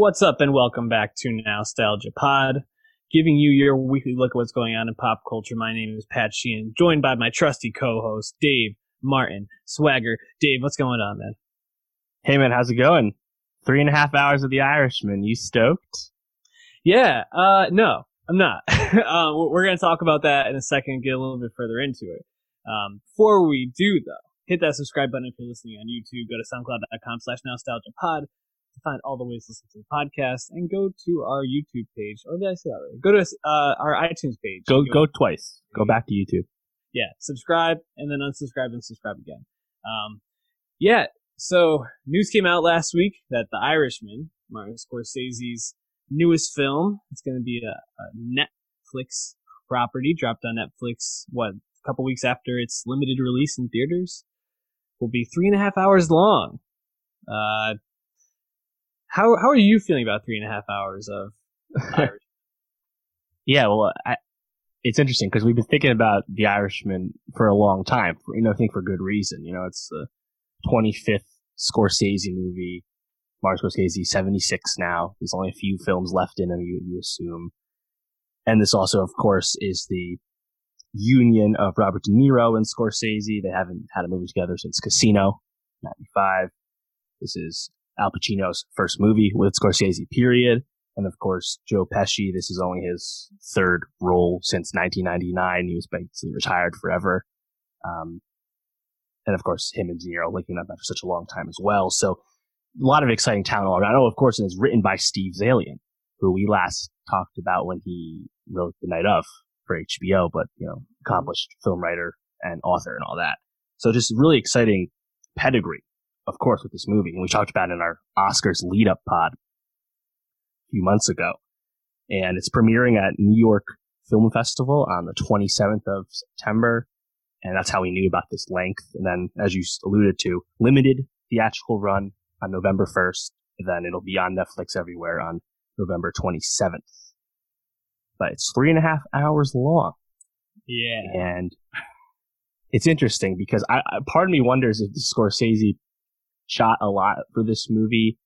What's up, and welcome back to Nostalgia Pod, giving you your weekly look at what's going on in pop culture. My name is Pat Sheehan, joined by my trusty co-host Dave Martin Swagger. Dave, what's going on, man? Hey man, how's it going? Three and a half hours of The Irishman. You stoked? Yeah, uh, no, I'm not. uh, we're going to talk about that in a second get a little bit further into it. Um, before we do, though, hit that subscribe button if you're listening on YouTube. Go to soundcloud.com slash nostalgia pod to find all the ways to listen to the podcast and go to our YouTube page. Or did I say that right? Go to uh, our iTunes page. Go, go twice. Go back to YouTube. Yeah, subscribe and then unsubscribe and subscribe again. Um, yeah, so news came out last week that The Irishman, Martin Scorsese's newest film, it's going to be a, a Netflix property, dropped on Netflix, what, a couple weeks after its limited release in theaters, will be three and a half hours long. Uh, how how are you feeling about three and a half hours of yeah, well, I, it's interesting because we've been thinking about The Irishman for a long time. For, you know, I think for good reason. You know, it's the 25th Scorsese movie. Martin Scorsese, 76 now. There's only a few films left in him, you, you assume. And this also, of course, is the union of Robert De Niro and Scorsese. They haven't had a movie together since Casino, 95. This is Al Pacino's first movie with Scorsese, period. And of course, Joe Pesci. This is only his third role since 1999. He was basically retired forever. Um, and of course, him and De Niro linking up after such a long time as well. So a lot of exciting talent all around. Oh, of course, and it's written by Steve Zaillian, who we last talked about when he wrote The Night of for HBO, but you know, accomplished film writer and author and all that. So just really exciting pedigree, of course, with this movie. And we talked about it in our Oscars lead up pod a few months ago. And it's premiering at New York Film Festival on the 27th of September. And that's how we knew about this length. And then, as you alluded to, limited theatrical run on November 1st. Then it'll be on Netflix everywhere on November 27th. But it's three and a half hours long. Yeah. And it's interesting because I, I part of me wonders if Scorsese shot a lot for this movie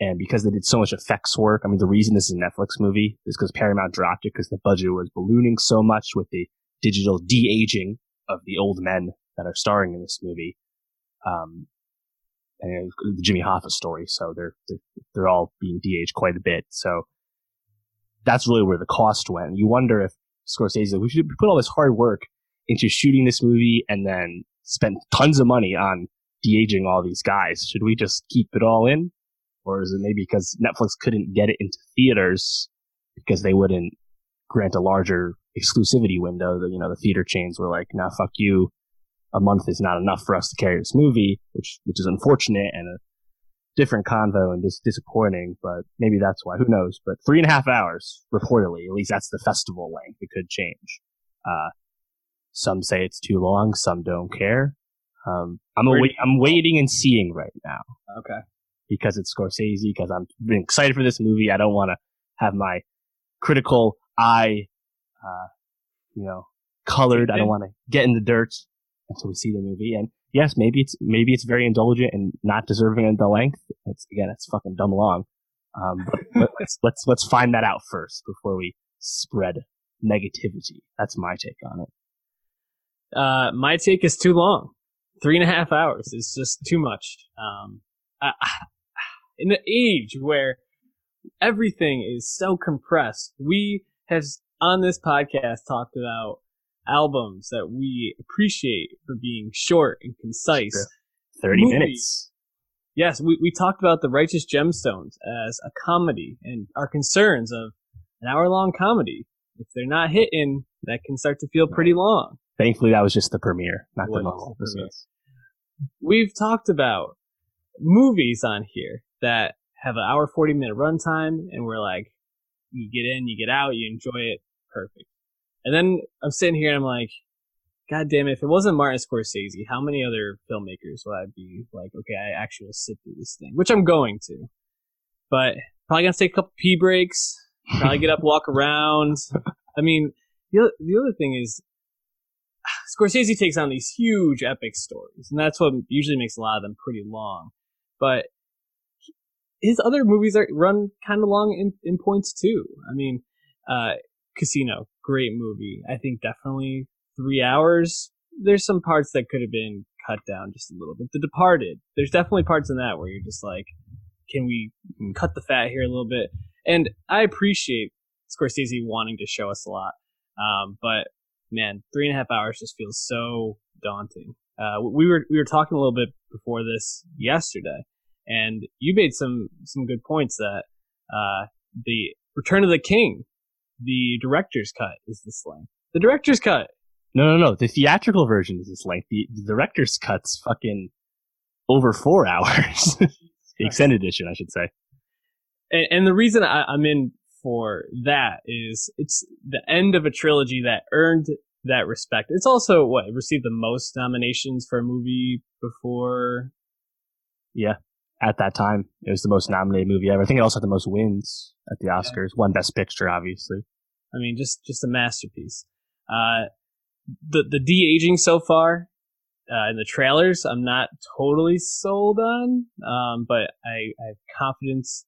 and because they did so much effects work. I mean, the reason this is a Netflix movie is because Paramount dropped it because the budget was ballooning so much with the digital de-aging of the old men that are starring in this movie. Um, and the Jimmy Hoffa story. So they're, they're, they're all being de-aged quite a bit. So that's really where the cost went. You wonder if Scorsese, we should put all this hard work into shooting this movie and then spend tons of money on de-aging all these guys. Should we just keep it all in? Or is it maybe because Netflix couldn't get it into theaters because they wouldn't grant a larger exclusivity window? The, you know, the theater chains were like, nah, fuck you a month is not enough for us to carry this movie, which which is unfortunate and a different convo and just disappointing. But maybe that's why. Who knows? But three and a half hours, reportedly, at least that's the festival length. It could change. Uh, some say it's too long. Some don't care. Um, I'm awa- I'm waiting and seeing right now. Okay. Because it's Scorsese. Because I'm been excited for this movie. I don't want to have my critical eye, uh, you know, colored. I don't want to get in the dirt until we see the movie. And yes, maybe it's maybe it's very indulgent and not deserving of the length. It's again, it's fucking dumb long. Um, but let's let's let's find that out first before we spread negativity. That's my take on it. Uh, my take is too long. Three and a half hours is just too much. Um, I, in the age where everything is so compressed, we have on this podcast talked about albums that we appreciate for being short and concise. 30 Movies. minutes. Yes, we, we talked about the Righteous Gemstones as a comedy and our concerns of an hour long comedy. If they're not hitting, that can start to feel pretty long. Thankfully, that was just the premiere, not the normal episodes. We've talked about movies on here that have an hour 40 minute runtime and we're like, you get in, you get out, you enjoy it, perfect. And then I'm sitting here and I'm like, God damn it, if it wasn't Martin Scorsese, how many other filmmakers would I be like, okay, I actually will sit through this thing, which I'm going to. But probably gonna take a couple pee breaks, probably get up, walk around. I mean, the, the other thing is, Scorsese takes on these huge epic stories, and that's what usually makes a lot of them pretty long. But his other movies are run kind of long in, in points too. I mean, uh, Casino, great movie. I think definitely three hours. There's some parts that could have been cut down just a little bit. The Departed, there's definitely parts in that where you're just like, can we cut the fat here a little bit? And I appreciate Scorsese wanting to show us a lot. Um, but man, three and a half hours just feels so daunting. Uh, we were we were talking a little bit before this yesterday, and you made some some good points that uh, the Return of the King, the director's cut, is this length. The director's cut. No, no, no. The theatrical version is this length. The, the director's cut's fucking over four hours. the extended edition, I should say. And, and the reason I, I'm in for that is it's the end of a trilogy that earned that respect. It's also what received the most nominations for a movie before. Yeah, at that time, it was the most nominated movie ever. I think it also had the most wins at the Oscars. Yeah. One Best Picture, obviously. I mean, just just a masterpiece. Uh, the the de aging so far uh, in the trailers, I'm not totally sold on, um, but I, I have confidence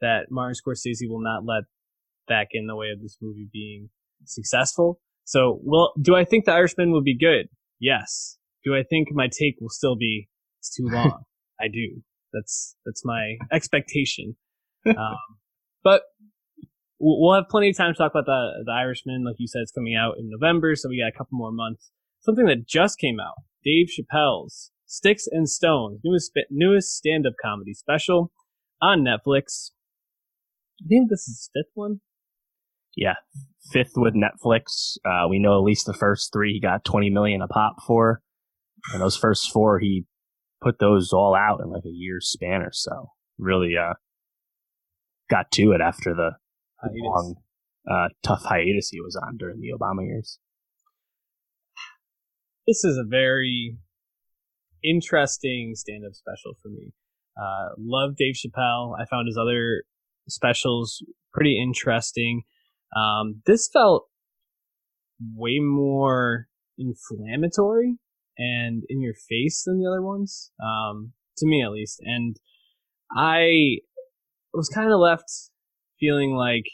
that Martin Scorsese will not let that get in the way of this movie being successful. So, well, do I think The Irishman will be good? Yes. Do I think my take will still be it's too long? I do. That's that's my expectation. Um, but we'll have plenty of time to talk about the the Irishman. Like you said, it's coming out in November, so we got a couple more months. Something that just came out: Dave Chappelle's Sticks and Stones, newest newest stand up comedy special on Netflix. I think this is fifth one. Yeah, fifth with Netflix. Uh, we know at least the first three he got 20 million a pop for. And those first four, he put those all out in like a year's span or so. Really, uh, got to it after the long, uh, tough hiatus he was on during the Obama years. This is a very interesting stand-up special for me. Uh, love Dave Chappelle. I found his other specials pretty interesting. Um, this felt way more inflammatory and in your face than the other ones, um, to me at least. And I was kind of left feeling like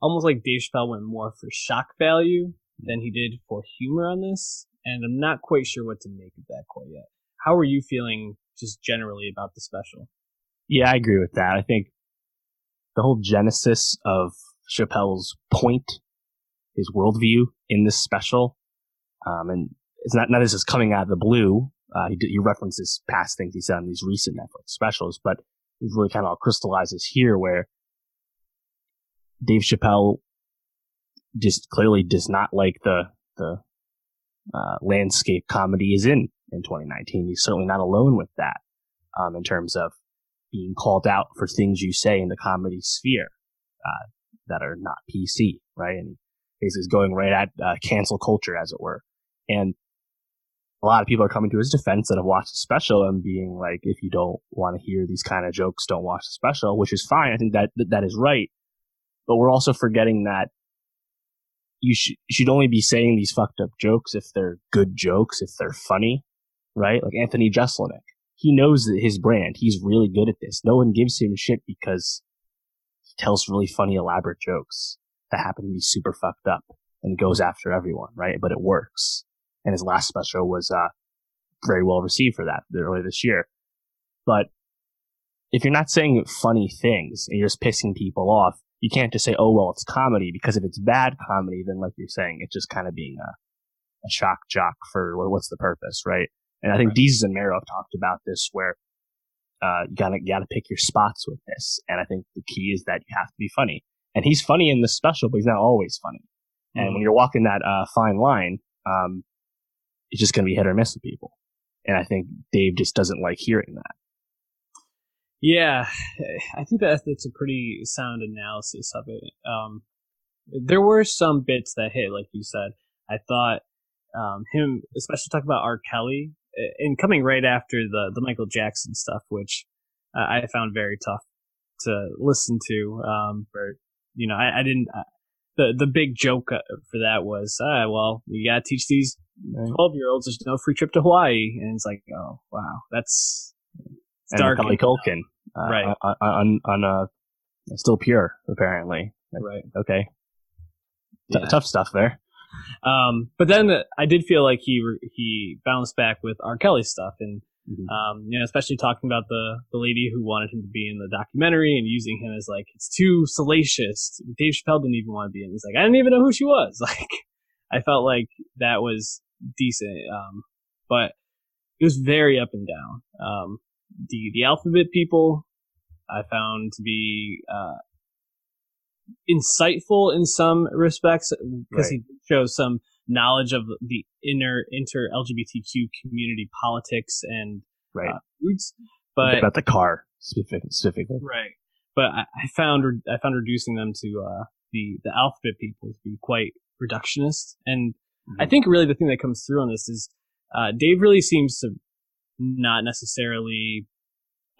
almost like Dave Chappelle went more for shock value than he did for humor on this. And I'm not quite sure what to make of that quite yet. How are you feeling just generally about the special? Yeah, I agree with that. I think the whole genesis of Chappelle's point, his worldview in this special, um, and it's not not as is coming out of the blue. Uh, he, he references past things he said on these recent Netflix specials, but it really kind of crystallizes here where Dave Chappelle just clearly does not like the the uh, landscape comedy is in in 2019. He's certainly not alone with that um, in terms of being called out for things you say in the comedy sphere uh, that are not PC, right? And basically is going right at uh, cancel culture, as it were. And a lot of people are coming to his defense that have watched the special and being like, if you don't want to hear these kind of jokes, don't watch the special, which is fine. I think that that is right. But we're also forgetting that you, sh- you should only be saying these fucked up jokes if they're good jokes, if they're funny, right? Like Anthony Jeselnik he knows his brand. He's really good at this. No one gives him shit because he tells really funny, elaborate jokes that happen to be super fucked up and goes after everyone, right? But it works. And his last special was, uh, very well received for that earlier this year. But if you're not saying funny things and you're just pissing people off, you can't just say, oh, well, it's comedy because if it's bad comedy, then like you're saying, it's just kind of being a, a shock jock for what's the purpose, right? And I think. Desus and Mero have talked about this where uh, you gotta you gotta pick your spots with this. And I think the key is that you have to be funny. And he's funny in the special, but he's not always funny. Mm-hmm. And when mm-hmm. you're walking that uh, fine line, um, it's just gonna be hit or miss with people. And I think Dave just doesn't like hearing that. Yeah, I think that that's a pretty sound analysis of it. Um, there were some bits that hit, like you said. I thought um, him, especially talk about R. Kelly and coming right after the the Michael Jackson stuff, which uh, I found very tough to listen to. Um, but you know, I, I didn't. Uh, the the big joke uh, for that was, uh, well, you gotta teach these twelve year olds there's no free trip to Hawaii, and it's like, oh wow, that's and dark Macaulay Culkin, uh, Right. On, on, on uh, still pure apparently. right. Okay, T- Yeah. tough stuff there. Um, but then I did feel like he he bounced back with R. Kelly stuff, and Mhm. um, you know, especially talking about the the lady who wanted him to be in the documentary and using him as like it's too salacious. Dave Chappelle didn't even want to be in. He's like, I didn't even know who she was. Like, I felt like that was decent, um, but it was very up and down. Um, the the alphabet people I found to be uh, insightful in some respects because he shows some knowledge of the inner inter LGBTQ community politics and Right. uh, foods. But about the car specifically. right, but I, I found I found reducing them to uh, the the alphabet people to be quite reductionist, and I Mhm. think really the thing that comes through on this is uh, Dave really seems to not necessarily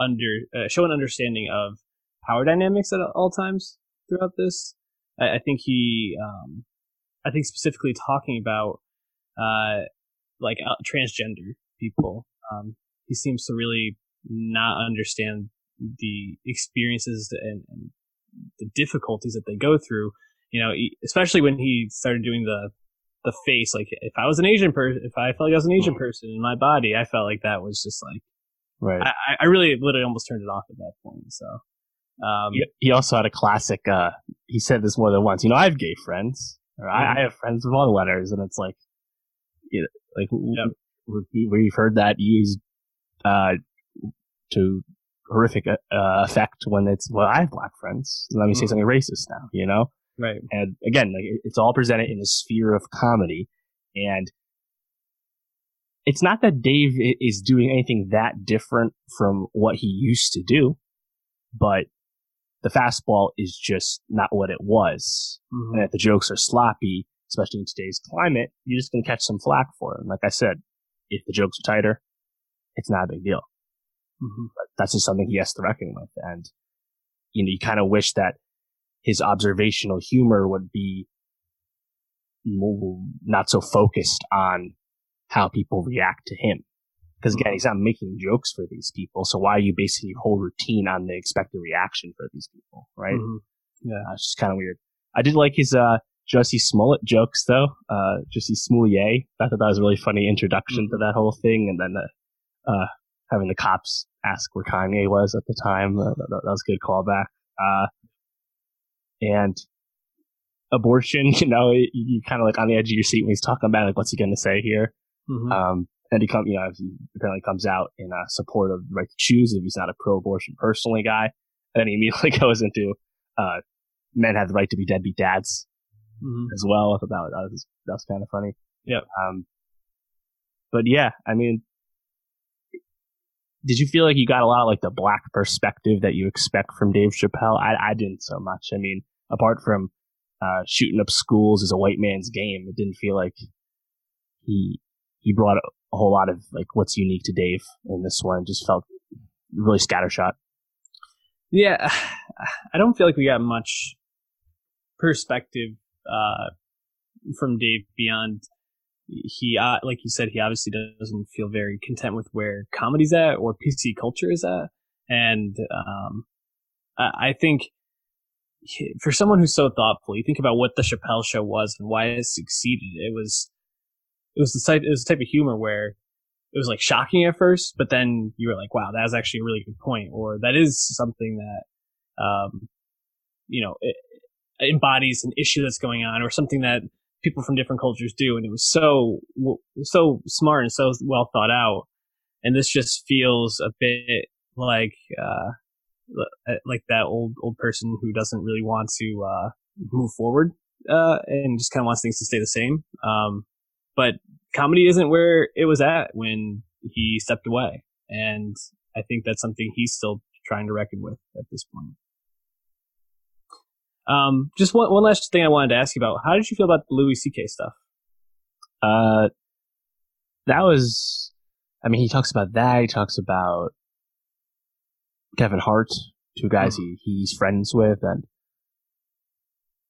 under uh, show an understanding of power dynamics at all times throughout this. I, I think he, um, I think specifically talking about uh, like uh, transgender people, um, he seems to really not understand the experiences and, and the difficulties that they go through. You know, especially when he started doing the the face. Like, if I was an Asian person, if I felt like I was an Asian person in my body, I felt like that was just like Right. I- I really literally almost turned it off at that point. So, um, he, he also had a classic. Uh, he said this more than once. You know, I have gay friends, or I, I have friends with all the letters, and it's like, you know, like Yep. we, we've heard that used uh, to horrific uh, effect when it's well, I have black friends. Let me say Mhm. something racist now. You know, right, and again, like, it's all presented in the sphere of comedy, and it's not that Dave is doing anything that different from what he used to do, but the fastball is just not what it was. Mhm. And if the jokes are sloppy, especially in today's climate, you're just going to catch some flack for it. And like I said, if the jokes are tighter, it's not a big deal. Mhm. But that's just something he has to reckon with. And, you know, you kind of wish that his observational humor would be not so focused on how people react to him. Because again, he's not making jokes for these people. So why are you basing your whole routine on the expected reaction for these people? Right. Mhm. Uh, it's just kind of weird. I did like his, uh, Jussie Smollett jokes though. Uh, Jussie Smollett. I thought that was a really funny introduction to that whole thing. And then, uh, uh, having the cops ask where Kanye was at the time. Uh, that, that was a good callback. Uh, and abortion, you know, you, you kind of like on the edge of your seat when he's talking about like, what's he going to say here? Mhm. Um, and he come, you know, he apparently comes out in uh, support of the right to choose if he's not a pro-abortion personally guy. And then he immediately goes into, uh, men have the right to be deadbeat dads Mhm. as well. I thought that was, that was, kind of funny. Yep. Um, but yeah, I mean, did you feel like you got a lot of like the black perspective that you expect from Dave Chappelle? I, I didn't so much. I mean, apart from, uh, shooting up schools is a white man's game, it didn't feel like he, he brought a, whole lot of like what's unique to Dave in this one. Just felt really scattershot. Yeah, I don't feel like we got much perspective uh, from Dave beyond he, uh, like you said, he obviously doesn't feel very content with where comedy's at or PC culture is at, and um, I I think for someone who's so thoughtful, you think about what the Chappelle Show was and why it succeeded. It was it was the type it was the type of humor where it was like shocking at first, but then you were like, wow, that was actually a really good point, or that is something that, um, you know, it, embodies an issue that's going on, or something that people from different cultures do, and it was so so smart and so well thought out. And this just feels a bit like uh, like that old old person who doesn't really want to uh, move forward uh, and just kind of wants things to stay the same. Um, but comedy isn't where it was at when he stepped away. And I think that's something he's still trying to reckon with at this point. Um, just one, one last thing I wanted to ask you about. How did you feel about the Louis C.K. stuff? Uh, that was, I mean, he talks about that. He talks about Kevin Hart, two guys he, he's friends with. And,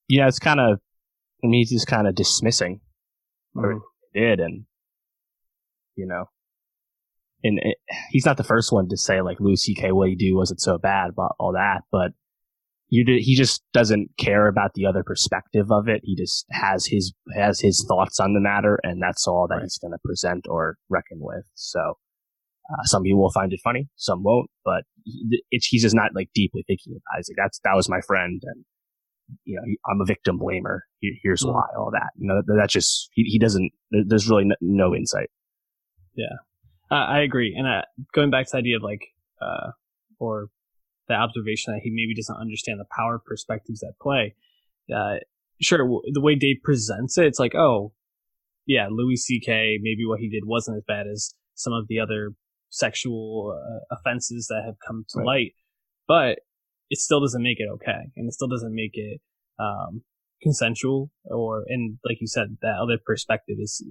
yeah, it's kind of, I mean, he's just kind of dismissing Mhm. he did. And, you know, and it, he's not the first one to say like Louis C.K. what he do wasn't so bad, but all that. But you did, he just doesn't care about the other perspective of it. He just has his has his thoughts on the matter, and that's all that right. he's going to present or reckon with. So. Uh, some people will find it funny, some won't, but it's, he's just not like deeply thinking about it. He's like, that's, that was my friend. And, you know, I'm a victim blamer. Here's mm-hmm. why, all that. You know, that's just, he, he doesn't, there's really no, no insight. Yeah. Uh, I agree. And uh, going back to the idea of like, uh, or the observation that he maybe doesn't understand the power perspectives at play. Uh, sure, the way Dave presents it, it's like, oh, yeah, Louis C.K. Maybe what he did wasn't as bad as some of the other sexual uh, offenses that have come to right. light, but it still doesn't make it okay, and it still doesn't make it um, consensual. Or and like you said, that other perspective is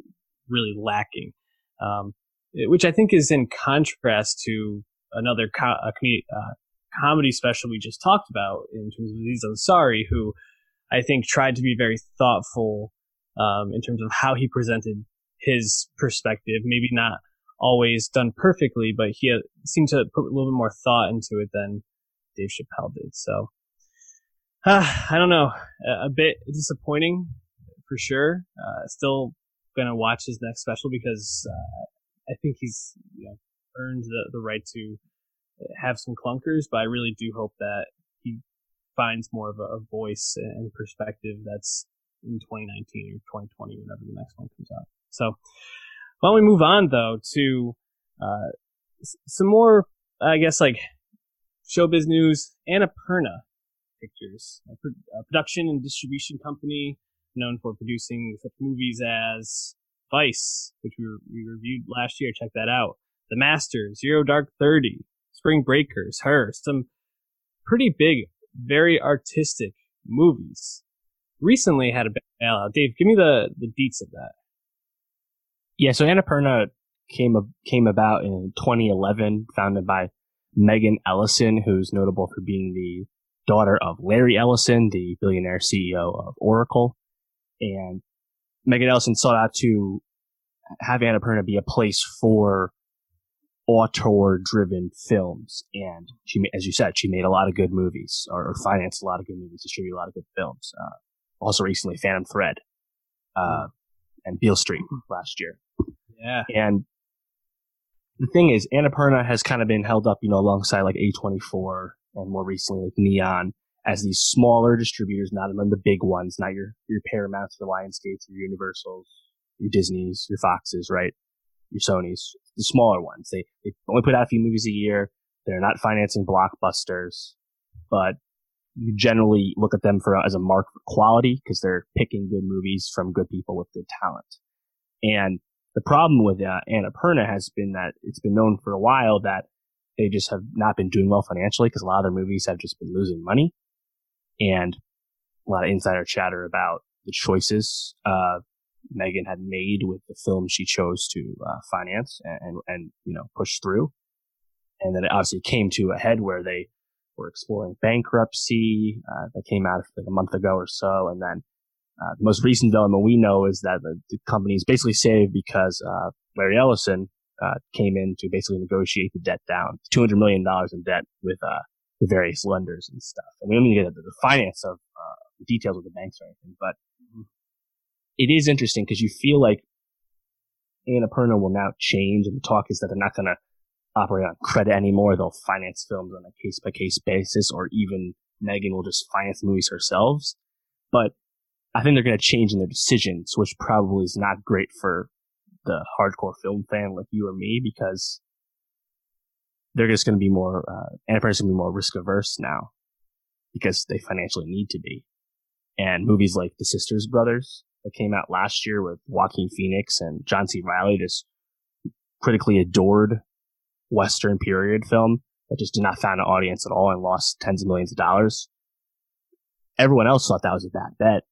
really lacking. Um, which I think is in contrast to another co- uh, comedy special we just talked about in terms of Aziz Ansari, who I think tried to be very thoughtful um, in terms of how he presented his perspective. Maybe not always done perfectly, but he seemed to put a little bit more thought into it than Dave Chappelle did. So uh, I don't know, a, a, bit disappointing for sure. Uh, still gonna watch his next special because uh, I think he's you know earned the, the right to have some clunkers, but I really do hope that he finds more of a, a voice and perspective that's in 2019 or 2020, whenever the next one comes out. So, why don't we move on though to uh, some more, I guess, like showbiz news. Annapurna Pictures, a, pro- a production and distribution company known for producing such movies as Vice, which we, re- we reviewed last year. Check that out. The Master, Zero Dark Thirty, Spring Breakers, Her, some pretty big, very artistic movies. Recently had a bailout. Dave, give me the the deets of that. Yeah, so Annapurna came came about in 2011, founded by Megan Ellison, who's notable for being the daughter of Larry Ellison, the billionaire CEO of Oracle. And Megan Ellison sought out to have Annapurna be a place for auteur driven films. And she, as you said, she made a lot of good movies or, or financed a lot of good movies, distributed a lot of good films. Uh, also recently Phantom Thread, uh, and Beale Street last year. Yeah. And the thing is, Annapurna has kind of been held up, you know, alongside like A24 and more recently like Neon as these smaller distributors, not among the big ones, not your, your Paramounts, your Lionsgates, your Universals, your Disneys, your Foxes, right? Your Sonys, the smaller ones. They, they only put out a few movies a year. They're not financing blockbusters, but you generally look at them for as a mark for quality because they're picking good movies from good people with good talent. And the problem with uh, Annapurna has been that it's been known for a while that they just have not been doing well financially because a lot of their movies have just been losing money and a lot of insider chatter about the choices uh, Megan had made with the film she chose to uh, finance and, and, and you know push through, and then it obviously came to a head where they were exploring bankruptcy. Uh, that came out like a month ago or so, and then uh, the most recent development we know is that the, the company is basically saved because uh, Larry Ellison uh, came in to basically negotiate the debt down, two hundred million dollars in debt with uh, the various lenders and stuff. And we don't need to get into the finance of uh, the details of the banks or anything, but it is interesting because you feel like Annapurna will now change, and the talk is that they're not going to operate on credit anymore. They'll finance films on a case by case basis, or even Megan will just finance movies herself. But I think they're going to change in their decisions, which probably is not great for the hardcore film fan like you or me because they're just going to be more, uh, Annapurna's going to be more risk averse now because they financially need to be. And movies like The Sisters Brothers that came out last year with Joaquin Phoenix and John C. Reilly, this critically adored Western period film that just did not find an audience at all and lost tens of millions of dollars. Everyone else thought that was a bad bet,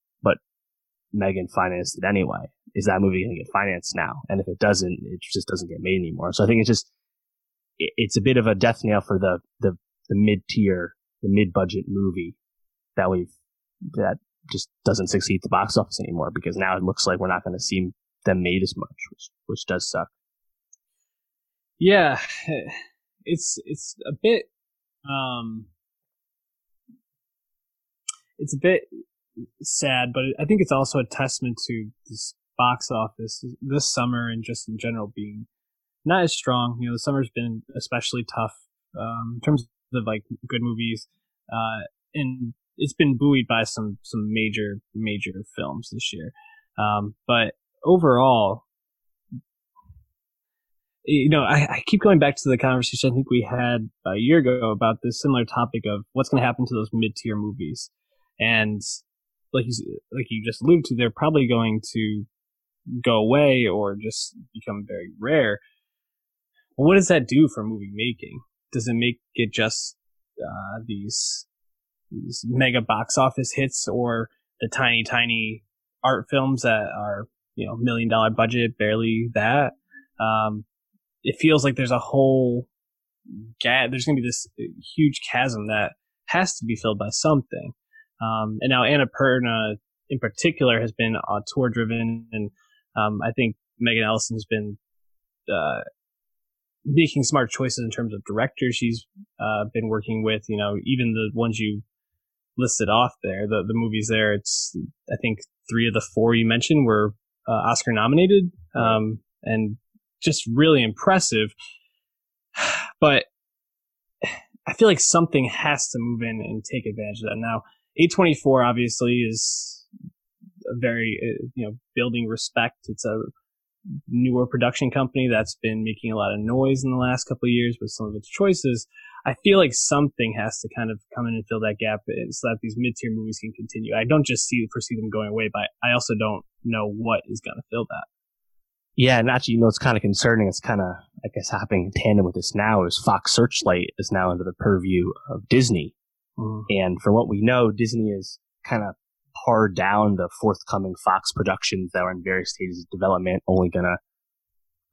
Megan financed it anyway. Is that movie going to get financed now? And if it doesn't, it just doesn't get made anymore. So I think it's just, it's a bit of a death nail for the, the, the mid tier, the mid budget movie that we've, that just doesn't succeed the box office anymore because now it looks like we're not going to see them made as much, which, which does suck. Yeah, it's it's a bit um it's a bit sad, but I think it's also a testament to this box office this summer and just in general being not as strong. You know, the summer's been especially tough um, in terms of like good movies, uh, and it's been buoyed by some some major major films this year. Um, but overall, you know, I, I, keep going back to the conversation I think we had a year ago about this similar topic of what's going to happen to those mid tier movies, and like you like you just alluded to, they're probably going to go away or just become very rare. What does that do for movie making? Does it make it just uh, these these mega box office hits or the tiny tiny art films that are you know million dollar budget, barely that? Um, it feels like there's a whole gap. There's going to be this huge chasm that has to be filled by something. Um, and now Annapurna in particular has been uh, auteur driven, and um, I think Megan Ellison's been uh, making smart choices in terms of directors she's uh, been working with. You know, even the ones you listed off there, the the movies there. It's I think three of the four you mentioned were uh, Oscar nominated, um, and just really impressive. But I feel like something has to move in and take advantage of that. Now, A24 obviously is a very, uh, you know, building respect. It's a newer production company that's been making a lot of noise in the last couple of years with some of its choices. I feel like something has to kind of come in and fill that gap so that these mid tier movies can continue. I don't just see foresee them going away, but I also don't know what is going to fill that. Yeah, and actually, you know, it's kind of concerning. It's kind of, I guess, happening in tandem with this now is Fox Searchlight is now under the purview of Disney. Mm. And from what we know, Disney is kind of pared down the forthcoming Fox productions that are in various stages of development, only gonna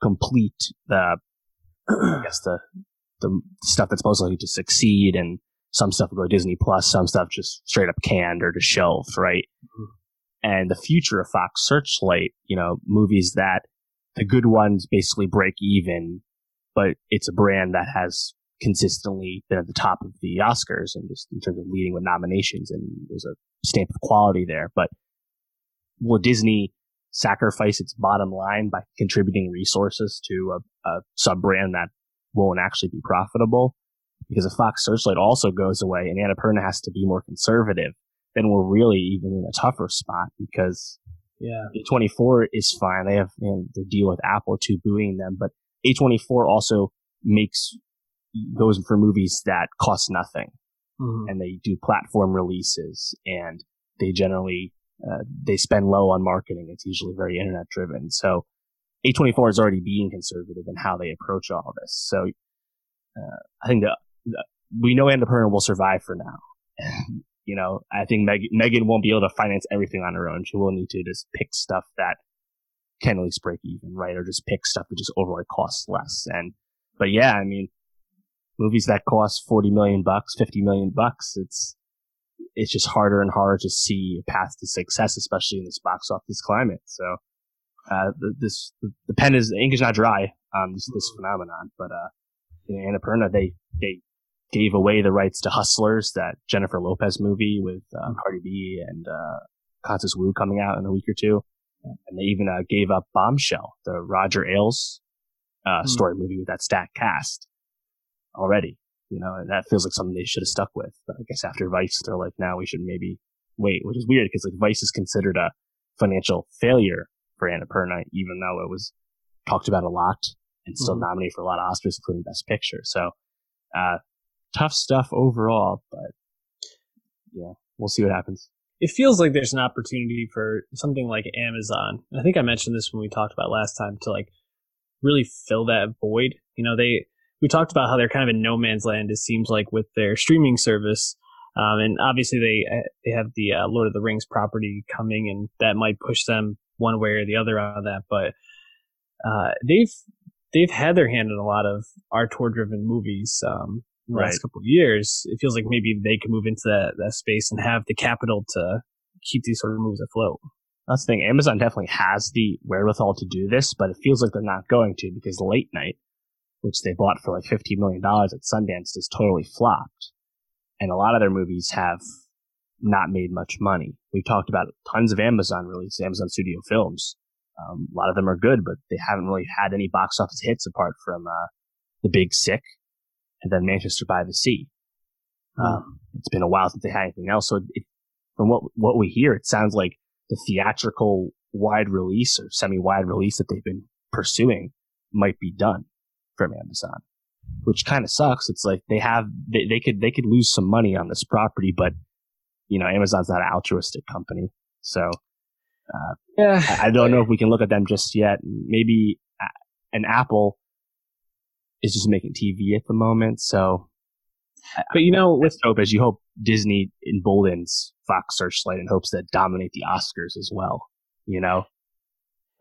complete the, I guess the, the stuff that's most likely to succeed and some stuff will go Disney Plus, some stuff just straight up canned or just shelved, right? Mm-hmm. And the future of Fox Searchlight, you know, movies that the good ones basically break even, but it's a brand that has consistently been at the top of the Oscars and just in terms of leading with nominations and there's a stamp of quality there. But will Disney sacrifice its bottom line by contributing resources to a, a sub brand that won't actually be profitable? Because if Fox Searchlight also goes away and Annapurna has to be more conservative, then we're really even in a tougher spot because yeah. A24 is fine. They have their deal with Apple to buoying them, but A24 also makes goes for movies that cost nothing, mm-hmm. and they do platform releases, and they generally uh, they spend low on marketing. It's usually very internet driven. So A24 is already being conservative in how they approach all of this. So uh, I think that, we know Annapurna will survive for now. you know, I think Meg- Megan won't be able to finance everything on her own. She will need to just pick stuff that can at least break even, right? Or just pick stuff that just overall costs less. And, but yeah, I mean, movies that cost 40 million bucks, 50 million bucks, it's, it's just harder and harder to see a path to success, especially in this box office climate. So, uh, the, this, the, the, pen is, the ink is not dry on this, this phenomenon, but, uh, you know, Annapurna, they, they gave away the rights to Hustlers, that Jennifer Lopez movie with uh, Cardi B and uh, Constance Wu coming out in a week or two. And they even uh, gave up Bombshell, the Roger Ailes uh, mm. story movie with that stacked cast already. You know, and that feels like something they should have stuck with. But I guess after Vice, they're like, now we should maybe wait, which is weird because like Vice is considered a financial failure for Annapurna, even though it was talked about a lot and still mm-hmm. nominated for a lot of Oscars, including Best Picture. So, uh, tough stuff overall, but yeah, we'll see what happens. It feels like there's an opportunity for something like Amazon. And I think I mentioned this when we talked about last time to like really fill that void. You know, they we talked about how they're kind of in no man's land. It seems like with their streaming service, um, and obviously they they have the uh, Lord of the Rings property coming, and that might push them one way or the other on that. But uh, they've they've had their hand in a lot of auteur driven movies. Um, the right. last couple of years, it feels like maybe they could move into that, that space and have the capital to keep these sort of moves afloat. That's the thing. Amazon definitely has the wherewithal to do this, but it feels like they're not going to because late night which they bought for like $15 million at Sundance, has totally flopped. And a lot of their movies have not made much money. We've talked about tons of Amazon releases, Amazon Studio films. Um, a lot of them are good, but they haven't really had any box office hits apart from uh, The Big Sick and then Manchester by the Sea. Mm. Um, it's been a while since they had anything else. So it, from what what we hear, it sounds like the theatrical wide release or semi wide release that they've been pursuing might be done from Amazon, which kind of sucks. It's like they have they, they could they could lose some money on this property, but you know Amazon's not an altruistic company, so uh, yeah, I, I don't know if we can look at them just yet. Maybe uh, an Apple is just making TV at the moment, so. But you know, with hope as you hope Disney emboldens Fox Searchlight and hopes to dominate the Oscars as well. You know,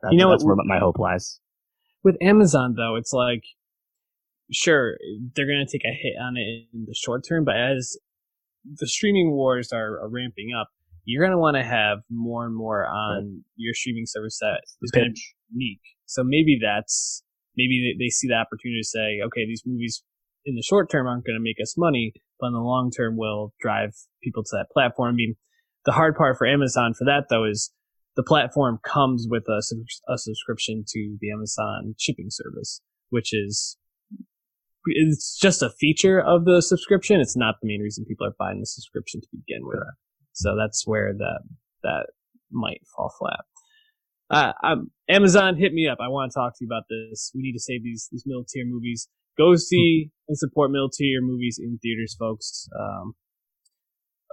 that's, you know that's where my hope lies. With Amazon, though, it's like, sure, they're going to take a hit on it in the short term, but as the streaming wars are, are ramping up, you're going to want to have more and more on right. your streaming service that is going to be unique. So maybe that's maybe they, they see the opportunity to say, okay, these movies in the short term aren't going to make us money, but in the long term will drive people to that platform. I mean, the hard part for Amazon for that though is the platform comes with a, a subscription to the Amazon shipping service, which is it's just a feature of the subscription. It's not the main reason people are buying the subscription to begin with. So that's where that that might fall flat. Uh, um, Amazon, hit me up. I want to talk to you about this. We need to save these these middle tier movies. Go see and support middle tier movies in theaters, folks. Um,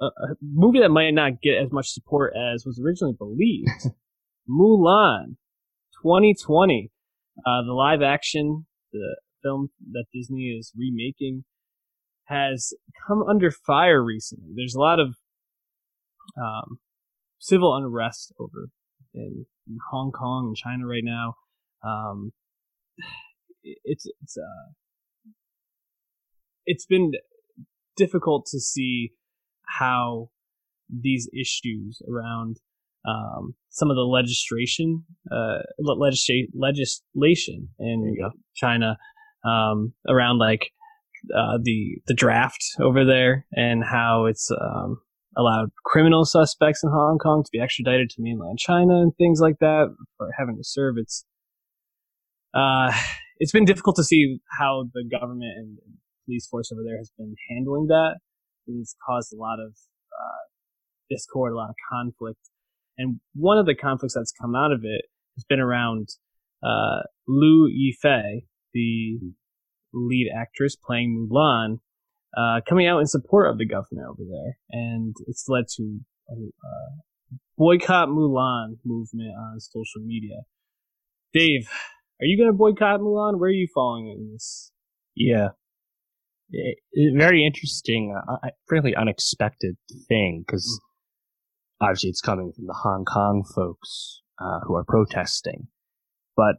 a, a, movie that might not get as much support as was originally believed. Mulan, 2020, uh, the live action, the film that Disney is remaking, has come under fire recently. There's a lot of um, civil unrest over in, in, Hong Kong and China right now. Um, it's it's uh, it's been difficult to see how these issues around um, some of the legislation, uh, legisla- legislation in China um, around like uh, the the draft over there and how it's um, allowed criminal suspects in Hong Kong to be extradited to mainland China and things like that for having to serve. It's uh, it's been difficult to see how the government and police force over there has been handling that. It's caused a lot of uh, discord, a lot of conflict. And one of the conflicts that's come out of it has been around uh, Liu Yifei, the lead actress playing Mulan, uh, coming out in support of the government over there. And it's led to a uh, boycott Mulan movement on social media. Dave, are you going to boycott Mulan? Where are you falling in this? Yeah, it, it, very interesting, uh, frankly unexpected thing because mm. obviously it's coming from the Hong Kong folks uh, who are protesting, but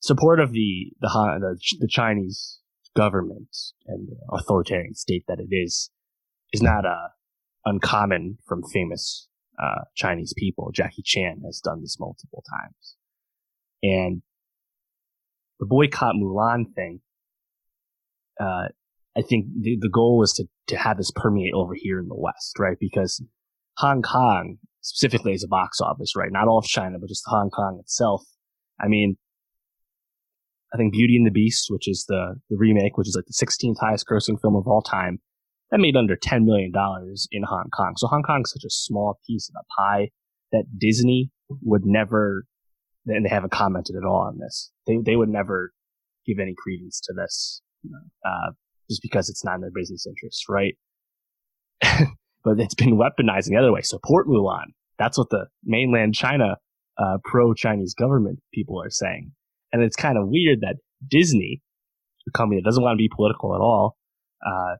support of the the, the the Chinese government and authoritarian state that it is is not uh, uncommon from famous uh, Chinese people. Jackie Chan has done this multiple times, and the boycott Mulan thing uh, I think the, the goal was to, to have this permeate over here in the West, right? Because Hong Kong, specifically is a box office, right? Not all of China, but just Hong Kong itself. I mean, I think Beauty and the Beast, which is the, the remake, which is like the 16th highest grossing film of all time, that made under $10 million in Hong Kong. So Hong Kong's such a small piece of the pie that Disney would never, and they haven't commented at all on this. They, they would never give any credence to this uh, just because it's not in their business interest, right? but it's been weaponized the other way. Support Mulan. That's what the mainland China uh, pro-Chinese government people are saying, and it's kind of weird that Disney, a company that doesn't want to be political at all, uh,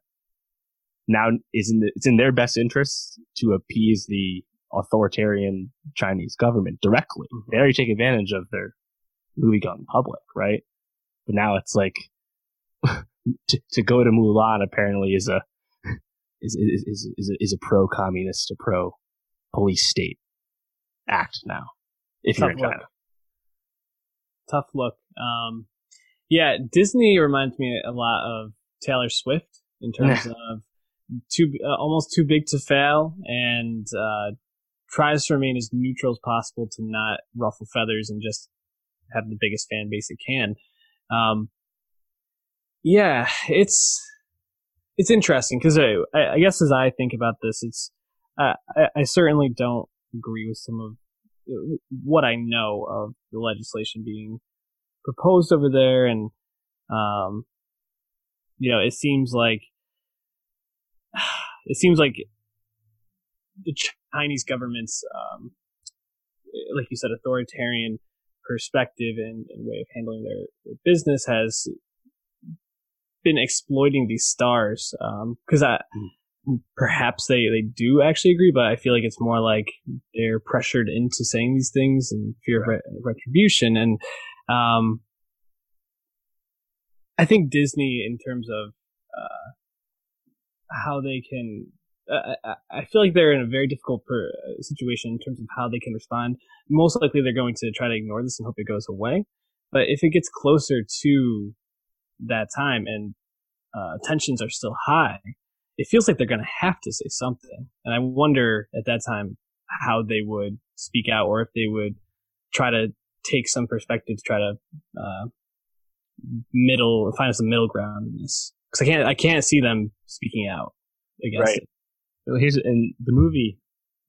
now is in the, it's in their best interest to appease the authoritarian Chinese government directly. Mm-hmm. They already take advantage of their movie going public, right? But now it's like to, to go to Mulan apparently is a is is is is a, is a pro communist, a pro police state act now. If you're in China. Tough look. Um, yeah, Disney reminds me a lot of Taylor Swift in terms of too uh, almost too big to fail and uh, tries to remain as neutral as possible to not ruffle feathers and just have the biggest fan base it can. Um, yeah, it's it's interesting because I, I guess as I think about this, it's uh, I, I certainly don't agree with some of what I know of the legislation being proposed over there, and um, you know, it seems like it seems like the Chinese government's, um, like you said, authoritarian perspective and, and way of handling their, their, business has been exploiting these stars. Because um, I perhaps they, they do actually agree, but I feel like it's more like they're pressured into saying these things and fear of re- retribution. And um, I think Disney, in terms of uh, how they can, uh, I feel like they're in a very difficult per- uh, situation in terms of how they can respond. Most likely, they're going to try to ignore this and hope it goes away. But if it gets closer to that time and uh, tensions are still high, it feels like they're going to have to say something. And I wonder at that time how they would speak out or if they would try to take some perspective to try to uh, middle find some middle ground in this because I can't I can't see them speaking out against right. it. Well, here's in the movie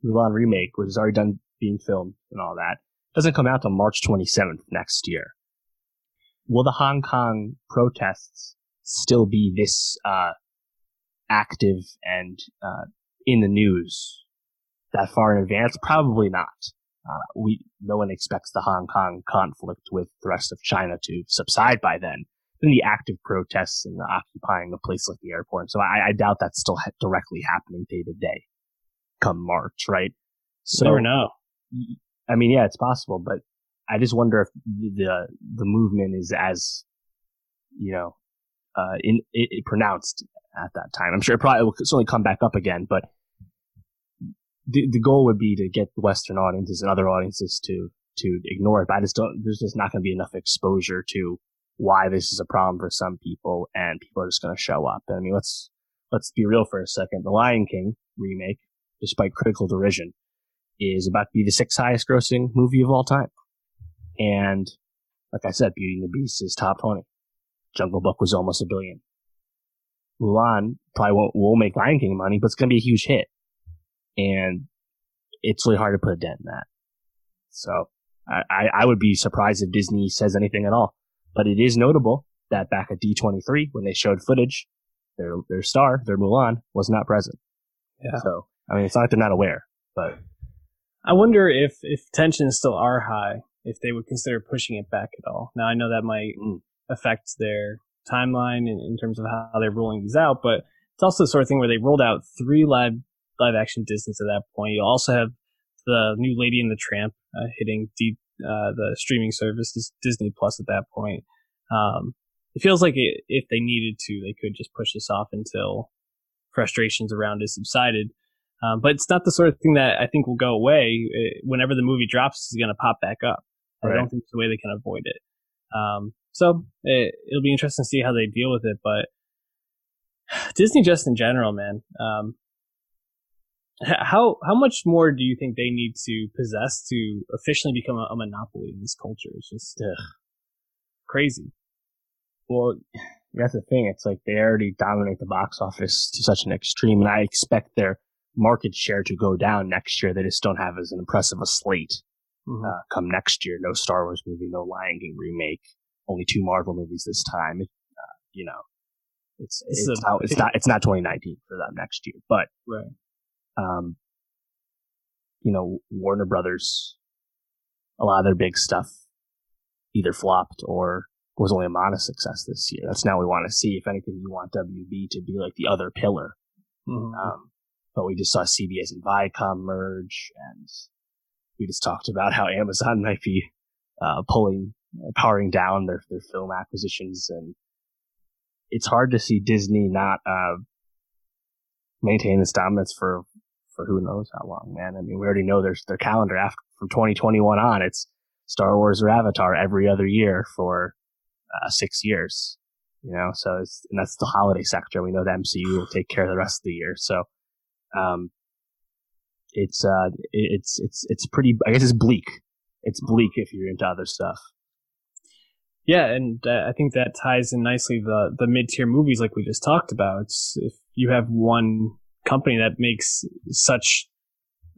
Mulan remake, which is already done being filmed and all that, doesn't come out till March 27th next year. Will the Hong Kong protests still be this uh, active and uh, in the news that far in advance? Probably not. Uh, we no one expects the Hong Kong conflict with the rest of China to subside by then. Then the active protests and the occupying a place like the airport. So I, I doubt that's still ha- directly happening day to day come March, right? So never know. I mean, yeah, it's possible, but I just wonder if the the movement is as you know uh, in, in, pronounced at that time. I'm sure it probably will certainly come back up again, but the, the goal would be to get Western audiences and other audiences to to ignore it. But I just don't. There's just not going to be enough exposure to why this is a problem for some people, and people are just going to show up. I mean, let's let's be real for a second. The Lion King remake, despite critical derision, is about to be the sixth highest grossing movie of all time. And like I said, Beauty and the Beast is top 20. Jungle Book was almost a billion. Mulan probably won't, won't make Lion King money, but it's going to be a huge hit and it's really hard to put a dent in that. So I, I would be surprised if Disney says anything at all. But it is notable that back at D23, when they showed footage, their their star, their Mulan, was not present. Yeah. So I mean, it's not like they're not aware, but I wonder if if tensions still are high, if they would consider pushing it back at all. Now I know that might mm. Affect their timeline in, in terms of how they're rolling these out, but it's also the sort of thing where they rolled out three live live action Disney at that point. You also have the new Lady and the Tramp uh, hitting deep, uh, the streaming services Disney Plus at that point. Um, it feels like it, if they needed to, they could just push this off until frustrations around it subsided. Um, but it's not the sort of thing that I think will go away. It, whenever the movie drops, it's going to pop back up. Right. I don't think it's a way they can avoid it. Um, so it, will be interesting to see how they deal with it. But Disney, just in general, man, um, how how much more do you think they need to possess to officially become a, a monopoly in this culture? It's just ugh, crazy. Well, that's the thing. It's like they already dominate the box office to such an extreme, and I expect their market share to go down next year. They just don't have as an impressive a slate mm-hmm. uh, come next year. No Star Wars movie, no Lion King remake, only two Marvel movies this time. Uh, you know, it's it's, it's, not, it's not it's not 2019 for them next year, but right um, you know, Warner Brothers, a lot of their big stuff either flopped or was only a modest success this year. That's now we want to see. If anything, you want WB to be like the other pillar. Mm-hmm. Um, but we just saw CBS and Viacom merge, and we just talked about how Amazon might be uh, pulling, powering down their their film acquisitions, and it's hard to see Disney not uh, maintain this dominance for for who knows how long, man. I mean, we already know there's their calendar after from 2021 on. It's Star Wars or Avatar every other year for uh, six years. You know, so it's and that's the holiday sector. We know the MCU will take care of the rest of the year. So, um, it's uh, it's it's it's pretty. I guess it's bleak. It's bleak if you're into other stuff. Yeah, and uh, I think that ties in nicely the the mid tier movies like we just talked about. It's, if you have one company that makes such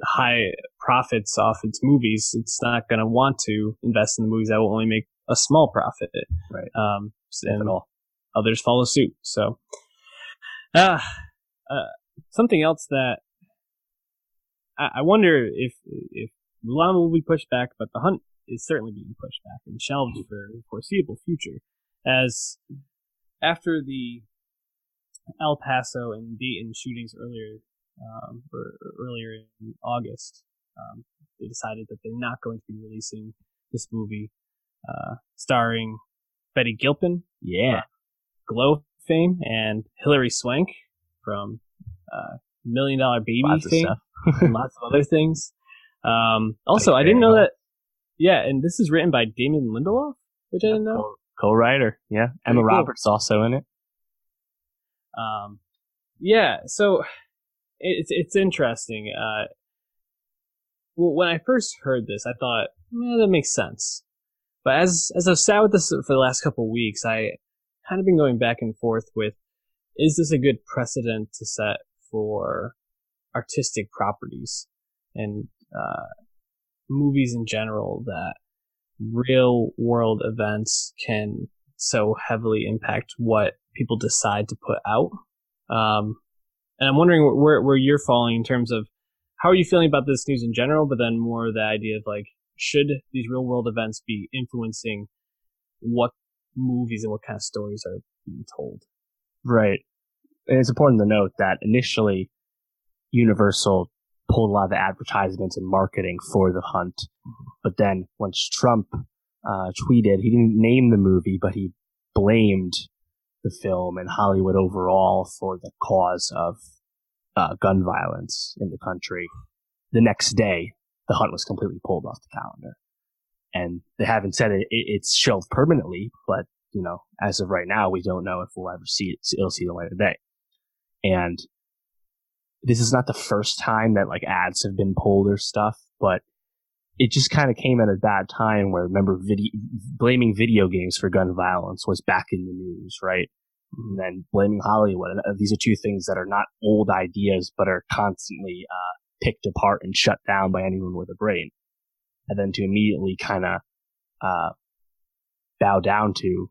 high profits off its movies, it's not going to want to invest in the movies that will only make a small profit. Right. Um, and all. others follow suit. So, uh, uh, something else that I, I wonder if if Mulan will be pushed back, but The Hunt is certainly being pushed back and shelved for the foreseeable future. As after the El Paso and Dayton shootings earlier, um, or, earlier in August, um, they decided that they're not going to be releasing this movie, uh, starring Betty Gilpin, yeah, Glow fame, and Hilary Swank from uh, Million Dollar Baby lots fame, of lots of other things. Um, also, I didn't know that yeah, and this is written by Damon Lindelof, which I didn't know. Co-writer, yeah. Emma. Roberts also in it. Um, yeah, so it's it's interesting. Uh, well, when I first heard this, I thought eh, that makes sense. But as as I've sat with this for the last couple of weeks, I kind of been going back and forth with: is this a good precedent to set for artistic properties? And uh, movies in general that real world events can so heavily impact what people decide to put out. Um, and I'm wondering where, where you're falling in terms of how are you feeling about this news in general, but then more the idea of like, should these real world events be influencing what movies and what kind of stories are being told? Right. And it's important to note that initially Universal pulled a lot of the advertisements and marketing for the hunt. But then once Trump uh, tweeted, he didn't name the movie, but he blamed the film and Hollywood overall for the cause of uh, gun violence in the country. The next day, the hunt was completely pulled off the calendar. And they haven't said it, it it's shelved permanently, but you know, as of right now, we don't know if we'll ever see it. It'll see the light of day. And this is not the first time that like ads have been pulled or stuff, but it just kind of came at a bad time where remember video, blaming video games for gun violence was back in the news, right? And then blaming Hollywood. And uh, these are two things that are not old ideas, but are constantly, uh, picked apart and shut down by anyone with a brain. And then to immediately kind of, uh, bow down to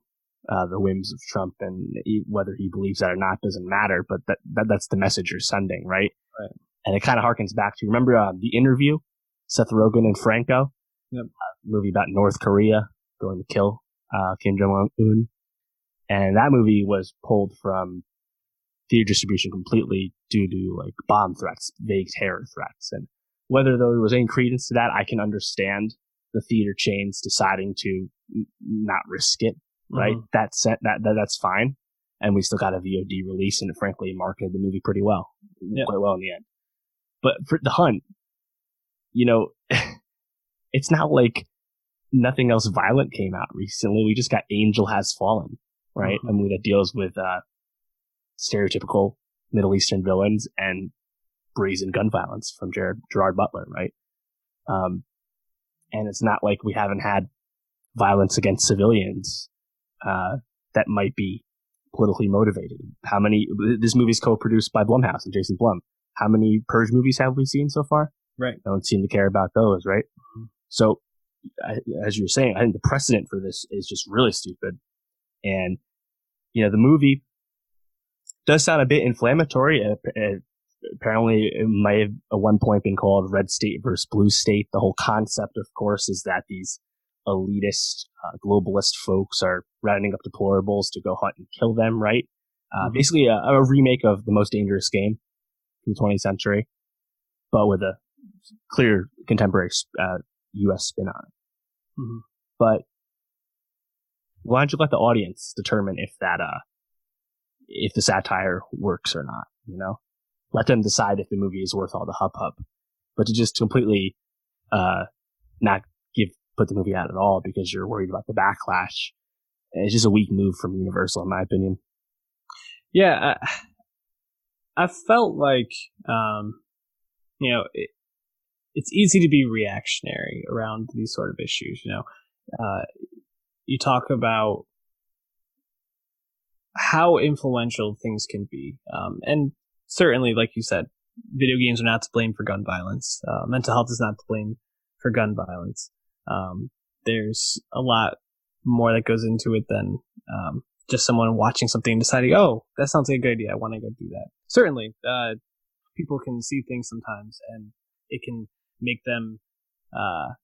uh, the whims of Trump, and he, whether he believes that or not doesn't matter. But that, that that's the message you're sending, right? Right. And it kind of harkens back to remember uh, the interview, Seth Rogen and Franco, yep. uh, movie about North Korea going to kill uh, Kim Jong Un, and that movie was pulled from theater distribution completely due to like bomb threats, vague terror threats, and whether there was any credence to that, I can understand the theater chains deciding to n- not risk it right? Mm-hmm. That's that, that that's fine. And we still got a VOD release, and it frankly marketed the movie pretty well, yeah. quite well in the end. But for the hunt, you know, it's not like nothing else violent came out recently. We just got Angel Has Fallen, right? Mm-hmm. A movie that deals with uh, stereotypical Middle Eastern villains and brazen gun violence from Jared, Gerard Butler, right? Um, and it's not like we haven't had violence against civilians uh, that might be politically motivated. How many? This movie's co-produced by Blumhouse and Jason Blum. How many Purge movies have we seen so far? Right. Don't seem to care about those, right? Mm-hmm. So, as you're saying, I think the precedent for this is just really stupid. And you know, the movie does sound a bit inflammatory. apparently, it might have at one point been called Red State versus Blue State. The whole concept, of course, is that these elitist, uh, globalist folks are rounding up deplorables to go hunt and kill them, right? Uh, mm-hmm. Basically, a, a, remake of the most dangerous game in the 20th century, but with a clear contemporary uh, U.S. spin on it. Mm-hmm. But why don't you let the audience determine if that, uh, if the satire works or not? You know, let them decide if the movie is worth all the hub hub. But to just completely, uh, not put the movie out at all because you're worried about the backlash. It's just a weak move from Universal, in my opinion. Yeah, I, I felt like, um, you know, it, it's easy to be reactionary around these sort of issues. You know, uh, you talk about how influential things can be, um, and certainly, like you said, video games are not to blame for gun violence. Uh, mental health is not to blame for gun violence. Um, there's a lot more that goes into it than um, just someone watching something and deciding, oh, that sounds like a good idea. I want to go do that. Certainly, uh, people can see things sometimes, and it can make them uh,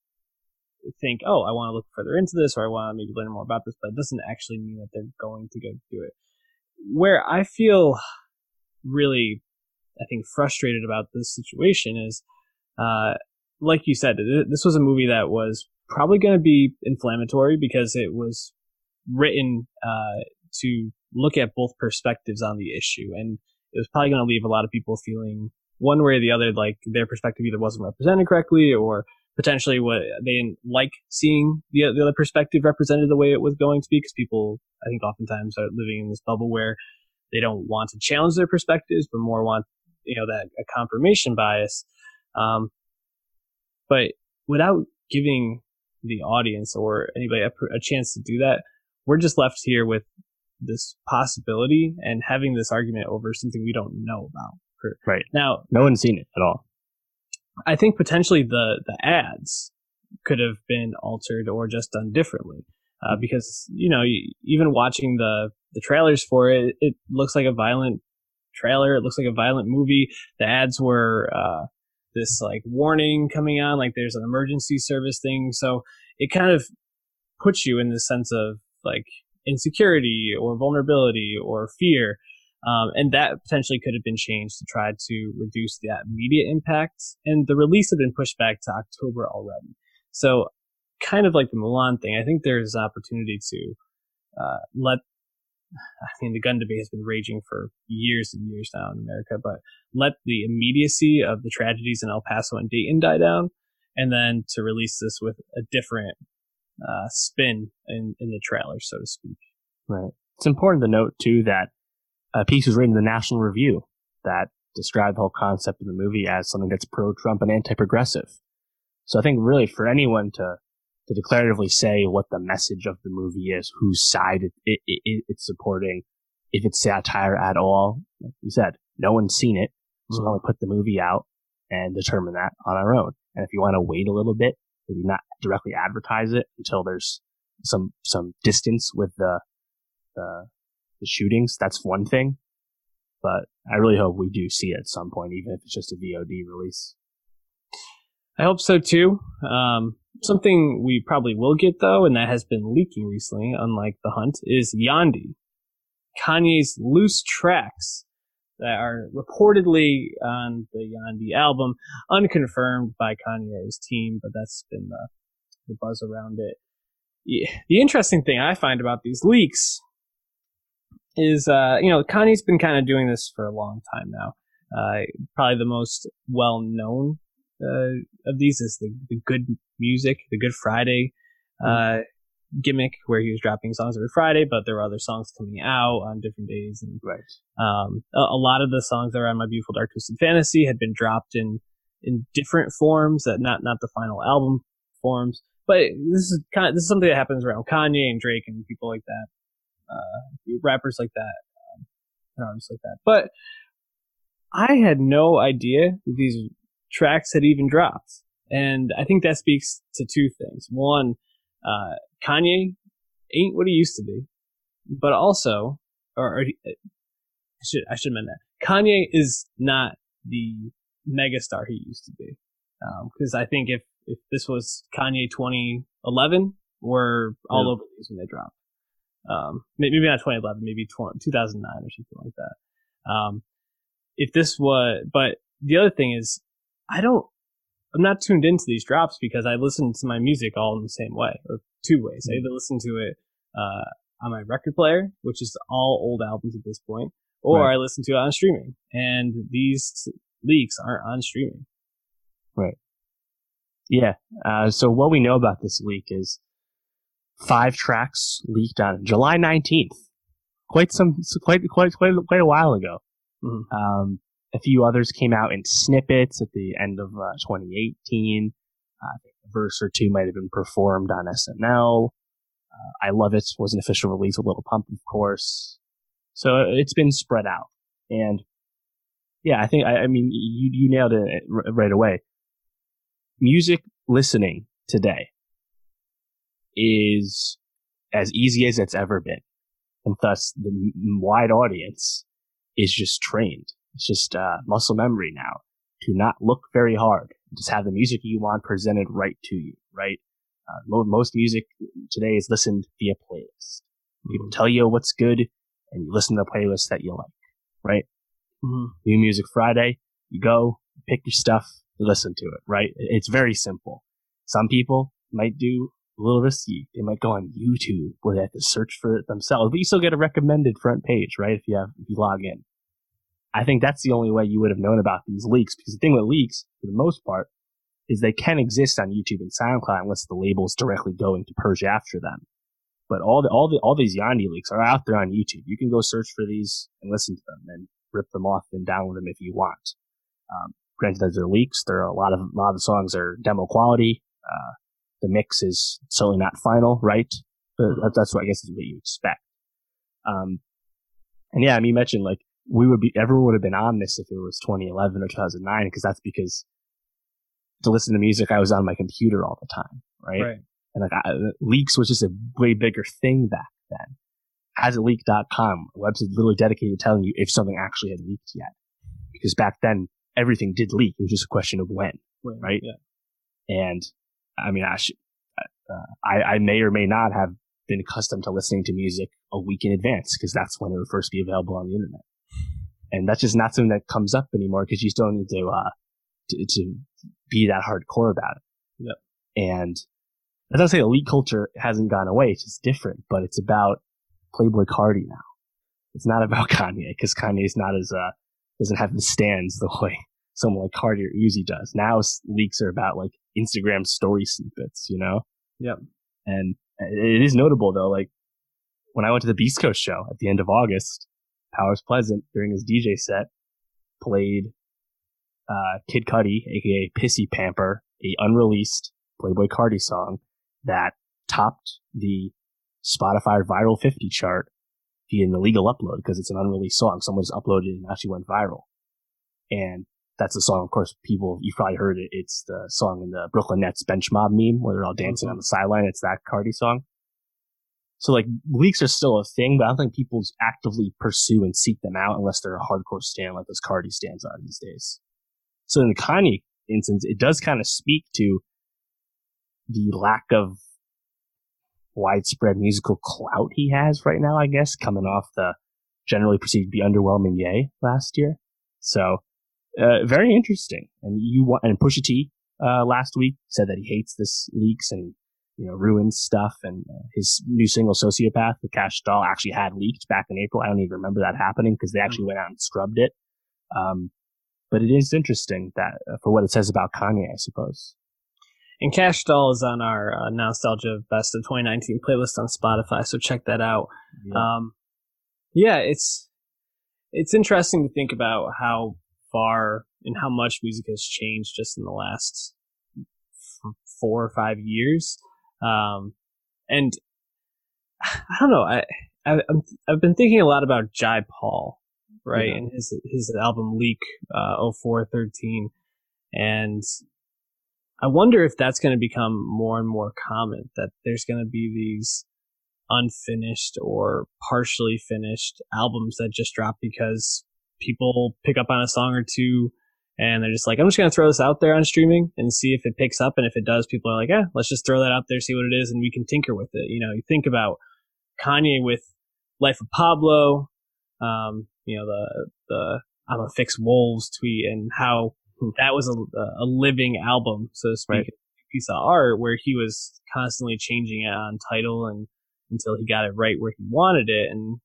think, oh, I want to look further into this, or I want to maybe learn more about this, but it doesn't actually mean that they're going to go do it. Where I feel really, I think, frustrated about this situation is, uh, like you said, this was a movie that was probably going to be inflammatory because it was written uh, to look at both perspectives on the issue, and it was probably going to leave a lot of people feeling one way or the other, like their perspective either wasn't represented correctly, or potentially what they didn't like seeing the, the other perspective represented the way it was going to be, because people, I think, oftentimes are living in this bubble where they don't want to challenge their perspectives, but more want you know that a confirmation bias. Um, but without giving the audience or anybody a, a chance to do that, we're just left here with this possibility and having this argument over something we don't know about. Right. Now, no one's seen it at all. I think potentially the, the ads could have been altered or just done differently. Uh, because, you know, even watching the, the trailers for it, it looks like a violent trailer. It looks like a violent movie. The ads were, uh, this like warning coming on, like there's an emergency service thing. So it kind of puts you in the sense of like insecurity or vulnerability or fear. Um, and that potentially could have been changed to try to reduce that immediate impact. And the release had been pushed back to October already. So kind of like the Mulan thing, I think there's an opportunity to uh, let I mean, the gun debate has been raging for years and years now in America, but let the immediacy of the tragedies in El Paso and Dayton die down, and then to release this with a different uh, spin in, in the trailer, so to speak. Right. It's important to note, too, that a piece was written in the National Review that described the whole concept of the movie as something that's pro-Trump and anti-progressive. So I think really for anyone to to declaratively say what the message of the movie is, whose side it, it, it, it's supporting, if it's satire at all. Like you said, no one's seen it, so mm-hmm. we'll put the movie out and determine that on our own. And if you want to wait a little bit, maybe not directly advertise it until there's some some distance with the the, the shootings. That's one thing, but I really hope we do see it at some point, even if it's just a VOD release. I hope so too. Um, something we probably will get though, and that has been leaking recently, unlike The Hunt, is Yandhi, Kanye's loose tracks that are reportedly on the Yandhi album, unconfirmed by Kanye's team, but that's been the, the buzz around it. The interesting thing I find about these leaks is, uh, you know, Kanye's been kind of doing this for a long time now. Uh, probably the most well known uh, of these is the, the good music, the Good Friday mm-hmm. uh, gimmick, where he was dropping songs every Friday, but there were other songs coming out on different days. And right. um, a, a, lot of the songs that are on My Beautiful Dark Twisted Fantasy had been dropped in in different forms, that not not the final album forms. But this is kind of this is something that happens around Kanye and Drake and people like that, uh, rappers like that, um, and artists like that. But I had no idea that these tracks had even dropped. And I think that speaks to two things. One, uh, Kanye ain't what he used to be, but also, or, or I should, I should meant that. Kanye is not the megastar he used to be. Um, cause I think if, if this was Kanye 2011, we're all yeah. over these when they drop. Um, maybe not 2011, maybe 20, 2009 or something like that. Um, if this was, but the other thing is I don't, I'm not tuned into these drops because I listen to my music all in the same way or two ways. I either listen to it, uh, on my record player, which is all old albums at this point, or right. I listen to it on streaming. And these leaks aren't on streaming. Right. Yeah. Uh, so what we know about this leak is five tracks leaked on July 19th. Quite some, quite, quite, quite, quite a while ago. Mhm. Um, a few others came out in snippets at the end of uh, 2018. Uh, a verse or two might have been performed on SNL. Uh, I Love It was an official release with Lil Pump, of course. So it's been spread out. And yeah, I think, I, I mean, you, you nailed it r- right away. Music listening today is as easy as it's ever been. And thus the wide audience is just trained. It's just uh, muscle memory now to not look very hard. Just have the music you want presented right to you, right? Uh, mo- most music today is listened via playlist. People tell you what's good and you listen to the playlist that you like, right? Mhm. New Music Friday, you go, pick your stuff, you listen to it, right? It's very simple. Some people might do a little risky. They might go on YouTube where they have to search for it themselves, but you still get a recommended front page, right? If you have, if you log in. I think that's the only way you would have known about these leaks because the thing with leaks, for the most part, is they can exist on YouTube and SoundCloud unless the label is directly going to purge after them. But all the, all the, all these Yandhi leaks are out there on YouTube. You can go search for these and listen to them and rip them off and download them if you want. Um, granted that they're leaks, there are a lot of, a lot of the songs are demo quality. Uh, the mix is certainly not final, right? But that's what I guess is what you expect. Um, and yeah, I mean, you mentioned like we would be, everyone would have been on this if it was 2011 or 2009, because that's because to listen to music, I was on my computer all the time, right? Right. And like I, leaks was just a way bigger thing back then. HasItLeaked.com, a website literally dedicated to telling you if something actually had leaked yet. Because back then, everything did leak. It was just a question of when. Right. Right? Yeah. And I mean, I, should, uh, I, I may or may not have been accustomed to listening to music a week in advance because that's when it would first be available on the internet. And that's just not something that comes up anymore because you still need to, uh, to, to be that hardcore about it. Yep. And as I say, elite culture hasn't gone away. It's just different, but it's about Playboi Carti now. It's not about Kanye because Kanye's not as, uh, doesn't have the stands the way someone like Carti or Uzi does. Now leaks are about like Instagram story snippets, you know? Yep. And it is notable though, like when I went to the Beast Coast show at the end of August, Powers Pleasant during his DJ set played uh, Kid Cudi, aka Pissy Pamper, a unreleased Playboi Carti song that topped the Spotify viral 50 chart via an illegal upload because it's an unreleased song. Someone just uploaded it and actually went viral. And that's the song, of course, people, you've probably heard it. It's the song in the Brooklyn Nets bench mob meme where they're all dancing on the sideline. It's that Carti song. So like leaks are still a thing, but I don't think people actively pursue and seek them out unless they're a hardcore stand like those Carti stands are these days. So in the Kanye instance, it does kind of speak to the lack of widespread musical clout he has right now, I guess, coming off the generally perceived to be underwhelming Yay last year. So, uh, very interesting. And you want, and Pusha T, uh, last week said that he hates this leaks and, you know, ruins stuff. And uh, his new single, Sociopath, the Kash Doll, actually had leaked back in April. I don't even remember that happening because they actually went out and scrubbed it. Um, but it is interesting that uh, for what it says about Kanye, I suppose. And Kash Doll is on our uh, Nostalgia Best of 2019 playlist on Spotify, so check that out. Um, yeah, it's it's interesting to think about how far and how much music has changed just in the last four or five years. Um, and I don't know, I, I I'm, I've been thinking a lot about Jai Paul, right, Yeah. and his his album Leak uh, 0413, and I wonder if that's going to become more and more common that there's going to be these unfinished or partially finished albums that just drop because people pick up on a song or two and they're just like, I'm just going to throw this out there on streaming and see if it picks up. And if it does, people are like, yeah, let's just throw that out there, see what it is, and we can tinker with it. You know, you think about Kanye with Life of Pablo, um, you know, the, the, I'm a fix wolves tweet and how that was a, a living album, so to speak, Right. piece of art where he was constantly changing it on title and until he got it right where he wanted it. And,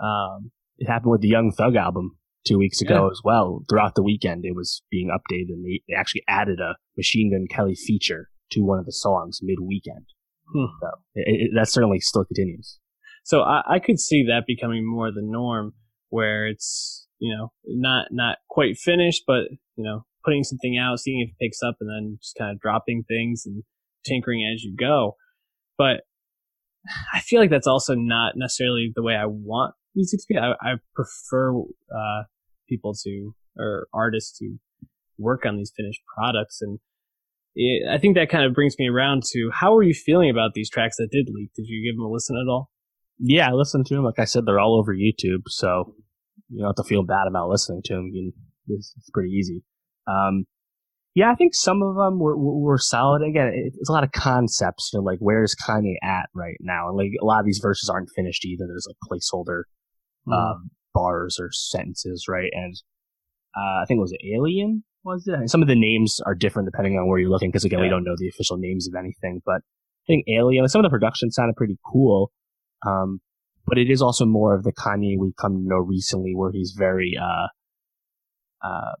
um, It happened with the Young Thug album two weeks ago yeah. as well. Throughout the weekend, it was being updated, and they, they actually added a Machine Gun Kelly feature to one of the songs mid weekend. Hmm. So it, it, that certainly still continues. So I, I could see that becoming more the norm, where it's you know not not quite finished, but you know putting something out, seeing if it picks up, and then just kind of dropping things and tinkering as you go. But I feel like that's also not necessarily the way I want music to be. I, I prefer uh, people to or artists to work on these finished products, and it, I think that kind of brings me around to how are you feeling about these tracks that did leak? Did you give them a listen at all? Yeah, I listened to them. Like I said, they're all over YouTube, so you don't have to feel bad about listening to them. You it's, it's pretty easy. Um, yeah, I think some of them were, were solid. Again, it's a lot of concepts. You know, like where's Kanye at right now? And like a lot of these verses aren't finished either. There's like placeholder mm. um, bars or sentences, right? And uh, I think it was Alien. Was it? some of the names are different depending on where you're looking, because again, yeah. we don't know the official names of anything. But I think Alien. Some of the production sounded pretty cool. Um, but it is also more of the Kanye we've come to know recently, where he's very uh, uh,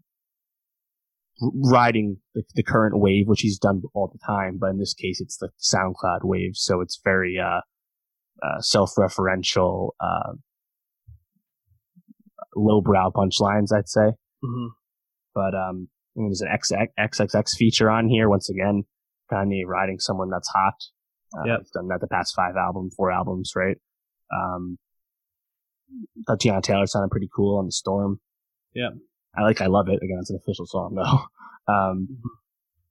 riding the, the, current wave, which he's done all the time. But in this case, it's the SoundCloud wave. So it's very, uh, uh, self-referential, uh, lowbrow punchlines, I'd say. Mm-hmm. But, um, I mean, there's an X XXX feature on here. Once again, Kanye riding someone that's hot. Uh, yep. He's done that the past five albums, four albums, right? Um, Teyana Taylor sounded pretty cool on the Storm. Yeah. I like, I love it. Again, it's an official song though. Um,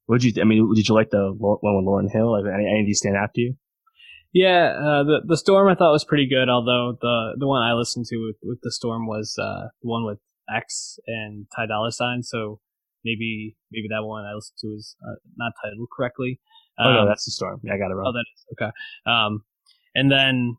what did you, I mean, did you like the one with Lauryn Hill? Any, any of these stand out to you? Yeah, uh, the the storm I thought was pretty good. Although the the one I listened to with, with the storm was uh, the one with X and Ty Dolla Sign. So maybe maybe that one I listened to is uh, not titled correctly. Um, oh no, um, that's the storm. Yeah, I got it wrong. Oh, that is okay. Um, and then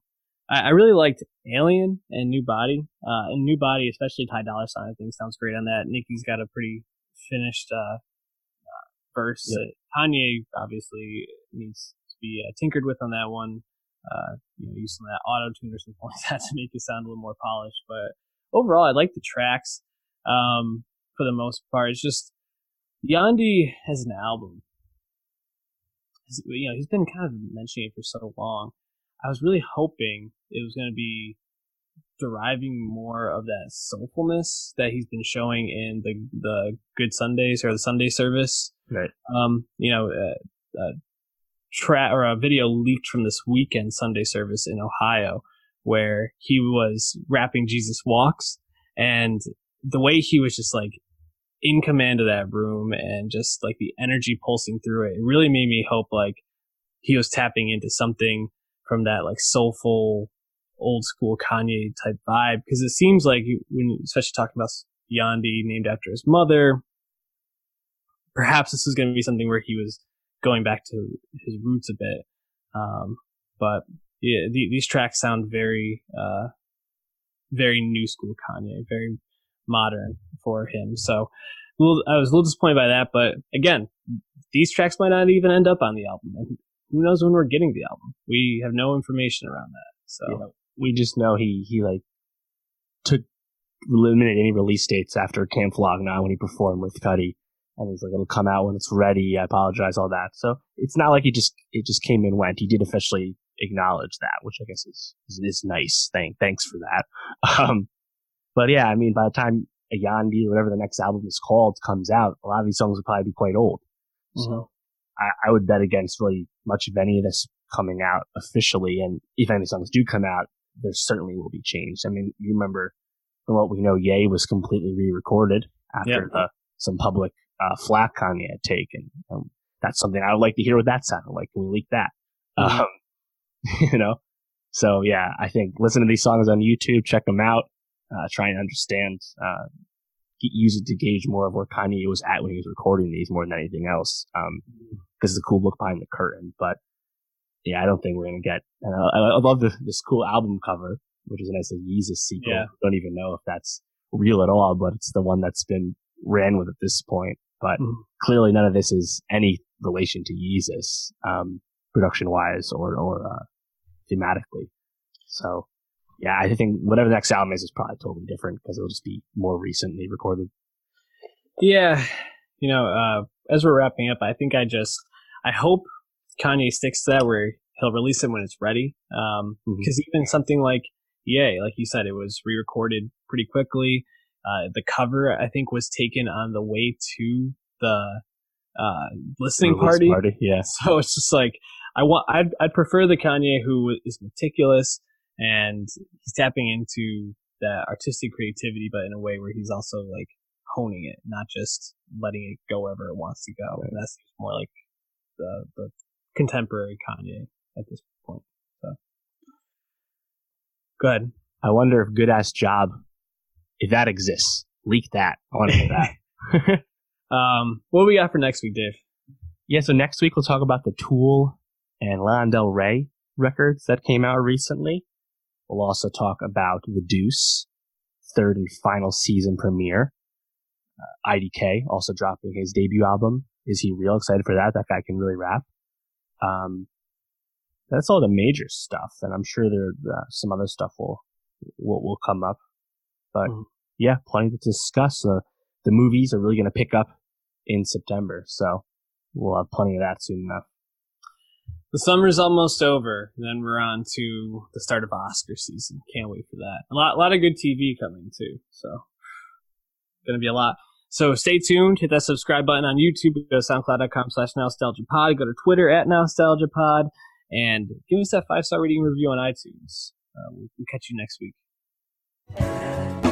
I, I really liked Alien and New Body. Uh, and New Body, especially Ty Dolla Sign, I think sounds great on that. Nicki's got a pretty finished uh, uh, verse. Yep. Kanye obviously needs be uh, tinkered with on that one. Uh, you know, use some of that auto tune or something like that to make it sound a little more polished. But overall, I like the tracks um, for the most part. It's just Yandhi has an album. You know, he's been kind of mentioning it for so long. I was really hoping it was going to be deriving more of that soulfulness that he's been showing in the the Good Sundays or the Sunday service. Right. Um, you know, uh, uh, or a video leaked from this weekend Sunday service in Ohio where he was rapping Jesus Walks and the way he was just like in command of that room and just like the energy pulsing through it, it really made me hope like he was tapping into something from that like soulful old school Kanye type vibe because it seems like when especially talking about Yandhi named after his mother, perhaps this is going to be something where he was going back to his roots a bit. Um, but yeah, the, these tracks sound very, uh, very new school Kanye, very modern for him. So little, I was a little disappointed by that, but again, these tracks might not even end up on the album. And who knows when we're getting the album? We have no information around that. So yeah we just know he he like took eliminated any release dates after Camp Flog Gnaw when he performed with Cudi. And he's like, it'll come out when it's ready. I apologize, all that. So it's not like he just it just came and went. He did officially acknowledge that, which I guess is is, is nice. Thank thanks for that. Um, but yeah, I mean, by the time a Yandhi or whatever the next album is called comes out, a lot of these songs will probably be quite old. Mm-hmm. So I, I would bet against really much of any of this coming out officially. And if any songs do come out, there certainly will be change. I mean, you remember from what we know, Yay was completely re-recorded after yep. some public uh, flack Kanye had taken. Um, that's something I would like to hear what that sounded like. Can we leak that? Mm-hmm. Um, you know? So yeah, I think listen to these songs on YouTube, check them out, uh, try and understand, uh, use it to gauge more of where Kanye was at when he was recording these more than anything else. Um, because it's a cool look behind the curtain, but yeah, I don't think we're gonna get. And I, I love this this cool album cover, which is a nice like Yeezus sequel. Yeah. Don't even know if that's real at all, but it's the one that's been ran with at this point. But mm. clearly, none of this is any relation to Yeezus, um, production wise or or uh, thematically. So, yeah, I think whatever the next album is is probably totally different because it'll just be more recently recorded. Yeah, you know, uh, as we're wrapping up, I think I just I hope Kanye sticks to that where he'll release it when it's ready. Um, because mm-hmm. even something like Yay, like you said, it was re-recorded pretty quickly. Uh, the cover I think was taken on the way to the uh, listening party. party. Yeah. So it's just like I want. I'd I'd prefer the Kanye who is meticulous and he's tapping into that artistic creativity, but in a way where he's also like honing it, not just letting it go wherever it wants to go. Right. And that's more like the the contemporary Kanye at this point. So, go ahead. I wonder if Good Ass Job, if that exists, leak that. I want to know that. um, what we got for next week, Dave? Yeah, so next week we'll talk about the Tool and Lana Del Rey records that came out recently. We'll also talk about The Deuce, third and final season premiere. Uh, IDK also dropping his debut album. Is he real excited for that? That guy can really rap. Um, that's all the major stuff, and I'm sure there uh, some other stuff will, will will come up. But mm. yeah, plenty to discuss. Uh, the movies are really going to pick up in September, so we'll have plenty of that soon enough the summer's almost over. Then we're on to the start of Oscar season. Can't wait for that. A lot, a lot of good TV coming too. So, gonna be a lot. So stay tuned. Hit that subscribe button on YouTube. Go to soundcloud.com slash nostalgiapod. Go to Twitter at nostalgiapod. And give us that five star rating review on iTunes. Uh, we'll catch you next week. Yeah.